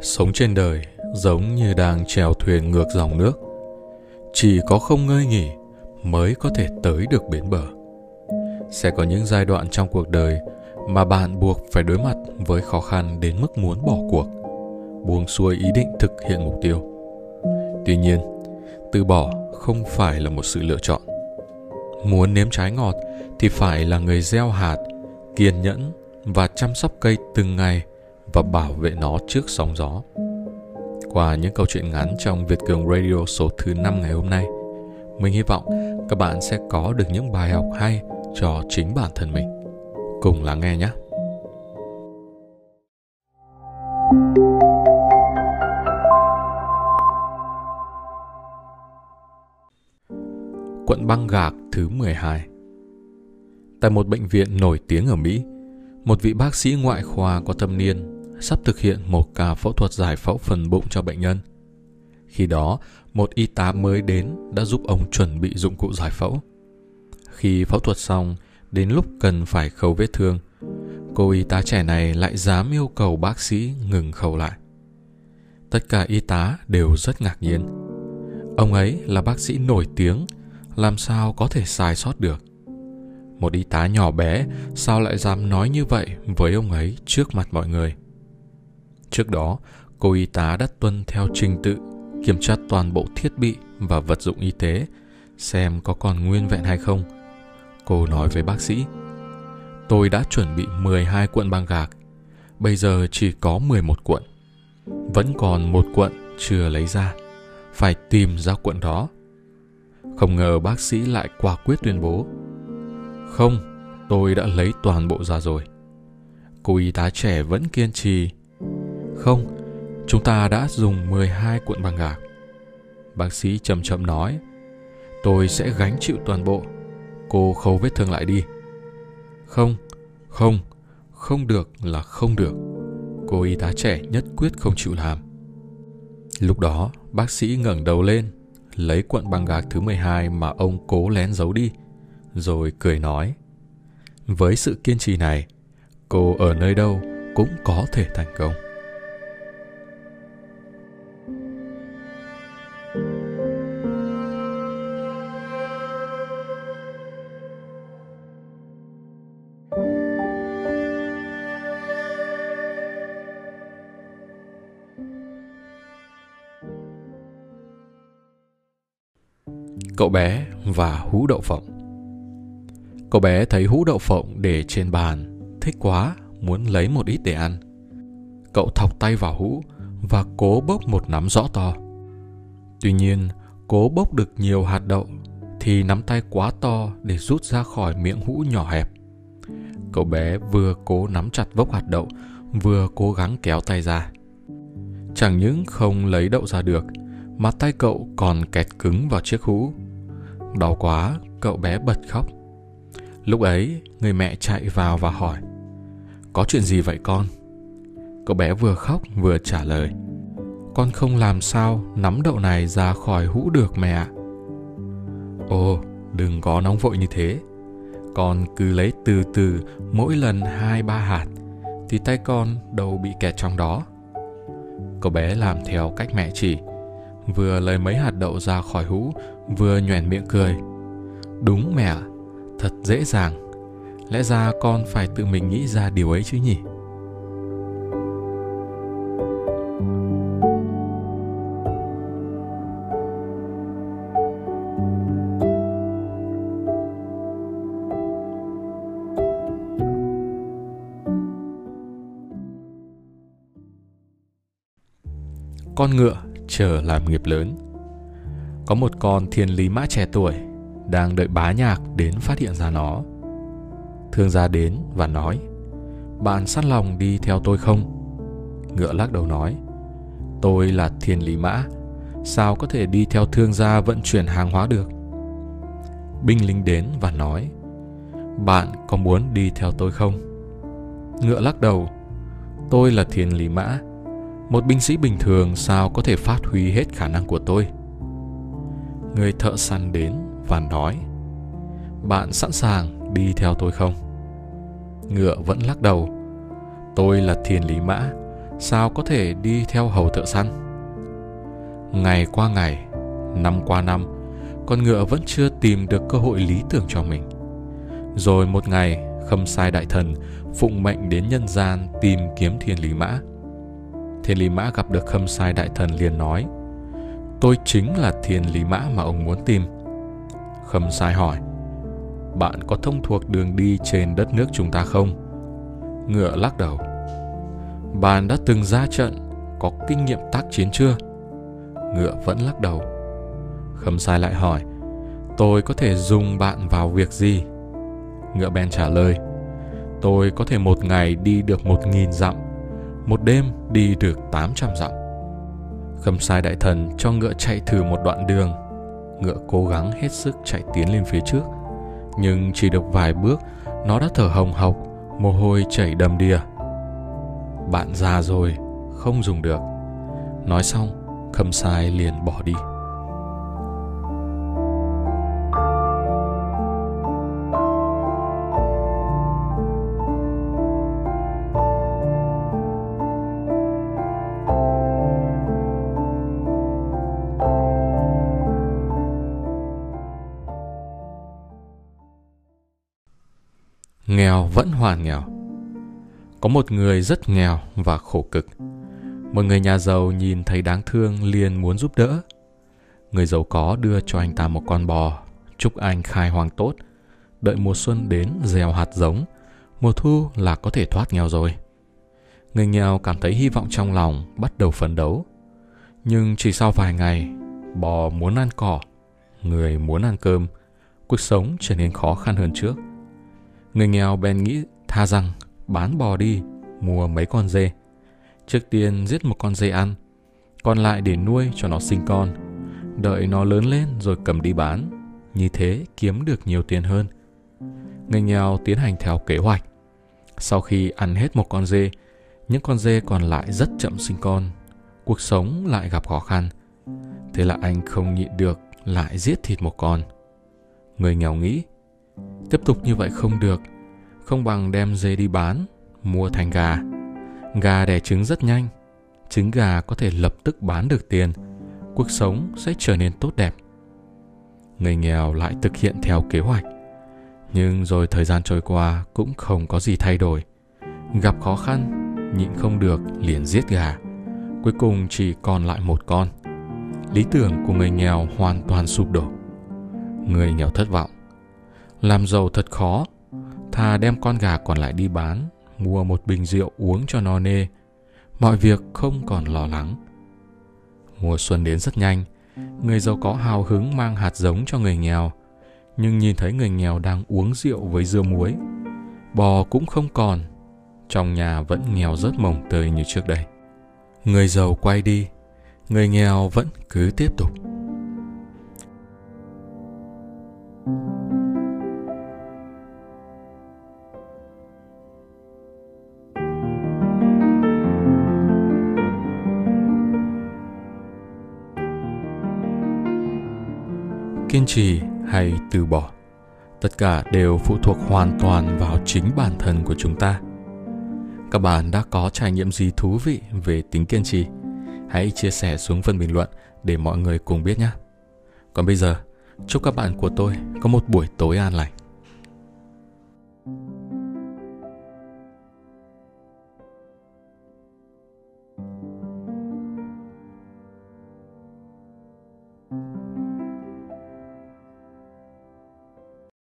Sống trên đời giống như đang chèo thuyền ngược dòng nước. Chỉ có không ngơi nghỉ mới có thể tới được bến bờ. Sẽ có những giai đoạn trong cuộc đời mà bạn buộc phải đối mặt với khó khăn đến mức muốn bỏ cuộc, buông xuôi ý định thực hiện mục tiêu. Tuy nhiên, từ bỏ không phải là một sự lựa chọn. Muốn nếm trái ngọt thì phải là người gieo hạt, kiên nhẫn và chăm sóc cây từng ngày và bảo vệ nó trước sóng gió. Qua những câu chuyện ngắn trong Việt Cường Radio số thứ 5 ngày hôm nay, mình hy vọng các bạn sẽ có được những bài học hay cho chính bản thân mình. Cùng lắng nghe nhé! Quận băng gạc thứ 12 Tại một bệnh viện nổi tiếng ở Mỹ, một vị bác sĩ ngoại khoa có thâm niên sắp thực hiện một ca phẫu thuật giải phẫu phần bụng cho bệnh nhân. Khi đó, một y tá mới đến đã giúp ông chuẩn bị dụng cụ giải phẫu. Khi phẫu thuật xong, đến lúc cần phải khâu vết thương, cô y tá trẻ này lại dám yêu cầu bác sĩ ngừng khâu lại. Tất cả y tá đều rất ngạc nhiên. Ông ấy là bác sĩ nổi tiếng, làm sao có thể sai sót được? Một y tá nhỏ bé sao lại dám nói như vậy với ông ấy trước mặt mọi người? Trước đó, cô y tá đã tuân theo trình tự kiểm tra toàn bộ thiết bị và vật dụng y tế xem có còn nguyên vẹn hay không. Cô nói với bác sĩ, tôi đã chuẩn bị 12 cuộn băng gạc, bây giờ chỉ có 11 cuộn. Vẫn còn một cuộn chưa lấy ra, phải tìm ra cuộn đó. Không ngờ bác sĩ lại quả quyết tuyên bố, không, tôi đã lấy toàn bộ ra rồi. Cô y tá trẻ vẫn kiên trì không, chúng ta đã dùng 12 cuộn băng gạc. Bác sĩ chậm chậm nói, tôi sẽ gánh chịu toàn bộ. Cô khâu vết thương lại đi. Không, không, không được là không được. Cô y tá trẻ nhất quyết không chịu làm. Lúc đó, bác sĩ ngẩng đầu lên, lấy cuộn băng gạc thứ 12 mà ông cố lén giấu đi, rồi cười nói. Với sự kiên trì này, cô ở nơi đâu cũng có thể thành công. Cậu bé và hũ đậu phộng Cậu bé thấy hũ đậu phộng để trên bàn, thích quá, muốn lấy một ít để ăn. Cậu thọc tay vào hũ và cố bốc một nắm rõ to. Tuy nhiên, cố bốc được nhiều hạt đậu thì nắm tay quá to để rút ra khỏi miệng hũ nhỏ hẹp. Cậu bé vừa cố nắm chặt vốc hạt đậu, vừa cố gắng kéo tay ra. Chẳng những không lấy đậu ra được, mà tay cậu còn kẹt cứng vào chiếc hũ Đau quá, cậu bé bật khóc. Lúc ấy, người mẹ chạy vào và hỏi Có chuyện gì vậy con? Cậu bé vừa khóc vừa trả lời Con không làm sao nắm đậu này ra khỏi hũ được mẹ ạ. Ồ, đừng có nóng vội như thế. Con cứ lấy từ từ mỗi lần hai ba hạt thì tay con đâu bị kẹt trong đó. Cậu bé làm theo cách mẹ chỉ, vừa lấy mấy hạt đậu ra khỏi hũ, vừa nhoẻn miệng cười. Đúng mẹ thật dễ dàng. Lẽ ra con phải tự mình nghĩ ra điều ấy chứ nhỉ? Con ngựa chờ làm nghiệp lớn có một con thiên lý mã trẻ tuổi đang đợi bá nhạc đến phát hiện ra nó. Thương gia đến và nói, bạn sẵn lòng đi theo tôi không? Ngựa lắc đầu nói, tôi là thiên lý mã, sao có thể đi theo thương gia vận chuyển hàng hóa được? Binh lính đến và nói, bạn có muốn đi theo tôi không? Ngựa lắc đầu, tôi là thiên lý mã, một binh sĩ bình thường sao có thể phát huy hết khả năng của tôi? người thợ săn đến và nói, bạn sẵn sàng đi theo tôi không? Ngựa vẫn lắc đầu, tôi là thiền lý mã, sao có thể đi theo hầu thợ săn? Ngày qua ngày, năm qua năm, con ngựa vẫn chưa tìm được cơ hội lý tưởng cho mình. Rồi một ngày, khâm sai đại thần phụng mệnh đến nhân gian tìm kiếm thiên lý mã thiên lý mã gặp được khâm sai đại thần liền nói, tôi chính là thiên lý mã mà ông muốn tìm. Khâm sai hỏi, bạn có thông thuộc đường đi trên đất nước chúng ta không? Ngựa lắc đầu, bạn đã từng ra trận, có kinh nghiệm tác chiến chưa? Ngựa vẫn lắc đầu. Khâm sai lại hỏi, tôi có thể dùng bạn vào việc gì? Ngựa bèn trả lời, tôi có thể một ngày đi được một nghìn dặm một đêm đi được tám trăm dặm. Khâm sai đại thần cho ngựa chạy thử một đoạn đường. Ngựa cố gắng hết sức chạy tiến lên phía trước, nhưng chỉ được vài bước, nó đã thở hồng hộc, mồ hôi chảy đầm đìa. Bạn già rồi, không dùng được. Nói xong, khâm sai liền bỏ đi. Nghèo vẫn hoàn nghèo. Có một người rất nghèo và khổ cực. Một người nhà giàu nhìn thấy đáng thương liền muốn giúp đỡ. Người giàu có đưa cho anh ta một con bò, chúc anh khai hoang tốt. Đợi mùa xuân đến, gieo hạt giống, mùa thu là có thể thoát nghèo rồi. Người nghèo cảm thấy hy vọng trong lòng bắt đầu phấn đấu. Nhưng chỉ sau vài ngày, bò muốn ăn cỏ, người muốn ăn cơm, cuộc sống trở nên khó khăn hơn trước. Người nghèo bèn nghĩ tha rằng bán bò đi, mua mấy con dê. Trước tiên giết một con dê ăn, còn lại để nuôi cho nó sinh con. Đợi nó lớn lên rồi cầm đi bán, như thế kiếm được nhiều tiền hơn. Người nghèo tiến hành theo kế hoạch. Sau khi ăn hết một con dê, những con dê còn lại rất chậm sinh con. Cuộc sống lại gặp khó khăn. Thế là anh không nhịn được lại giết thịt một con. Người nghèo nghĩ, Tiếp tục như vậy không được, không bằng đem dê đi bán, mua thành gà. Gà đẻ trứng rất nhanh, trứng gà có thể lập tức bán được tiền, cuộc sống sẽ trở nên tốt đẹp. Người nghèo lại thực hiện theo kế hoạch, nhưng rồi thời gian trôi qua cũng không có gì thay đổi. Gặp khó khăn, nhịn không được liền giết gà. Cuối cùng chỉ còn lại một con. Lý tưởng của người nghèo hoàn toàn sụp đổ. Người nghèo thất vọng làm giàu thật khó, thà đem con gà còn lại đi bán, mua một bình rượu uống cho no nê. Mọi việc không còn lo lắng. Mùa xuân đến rất nhanh, người giàu có hào hứng mang hạt giống cho người nghèo, nhưng nhìn thấy người nghèo đang uống rượu với dưa muối. Bò cũng không còn, trong nhà vẫn nghèo rất mồng tơi như trước đây. Người giàu quay đi, người nghèo vẫn cứ tiếp tục. Kiên trì hay từ bỏ. Tất cả đều phụ thuộc hoàn toàn vào chính bản thân của chúng ta. Các bạn đã có trải nghiệm gì thú vị về tính kiên trì? Hãy chia sẻ xuống phần bình luận để mọi người cùng biết nhé. Còn bây giờ, chúc các bạn của tôi có một buổi tối an lành.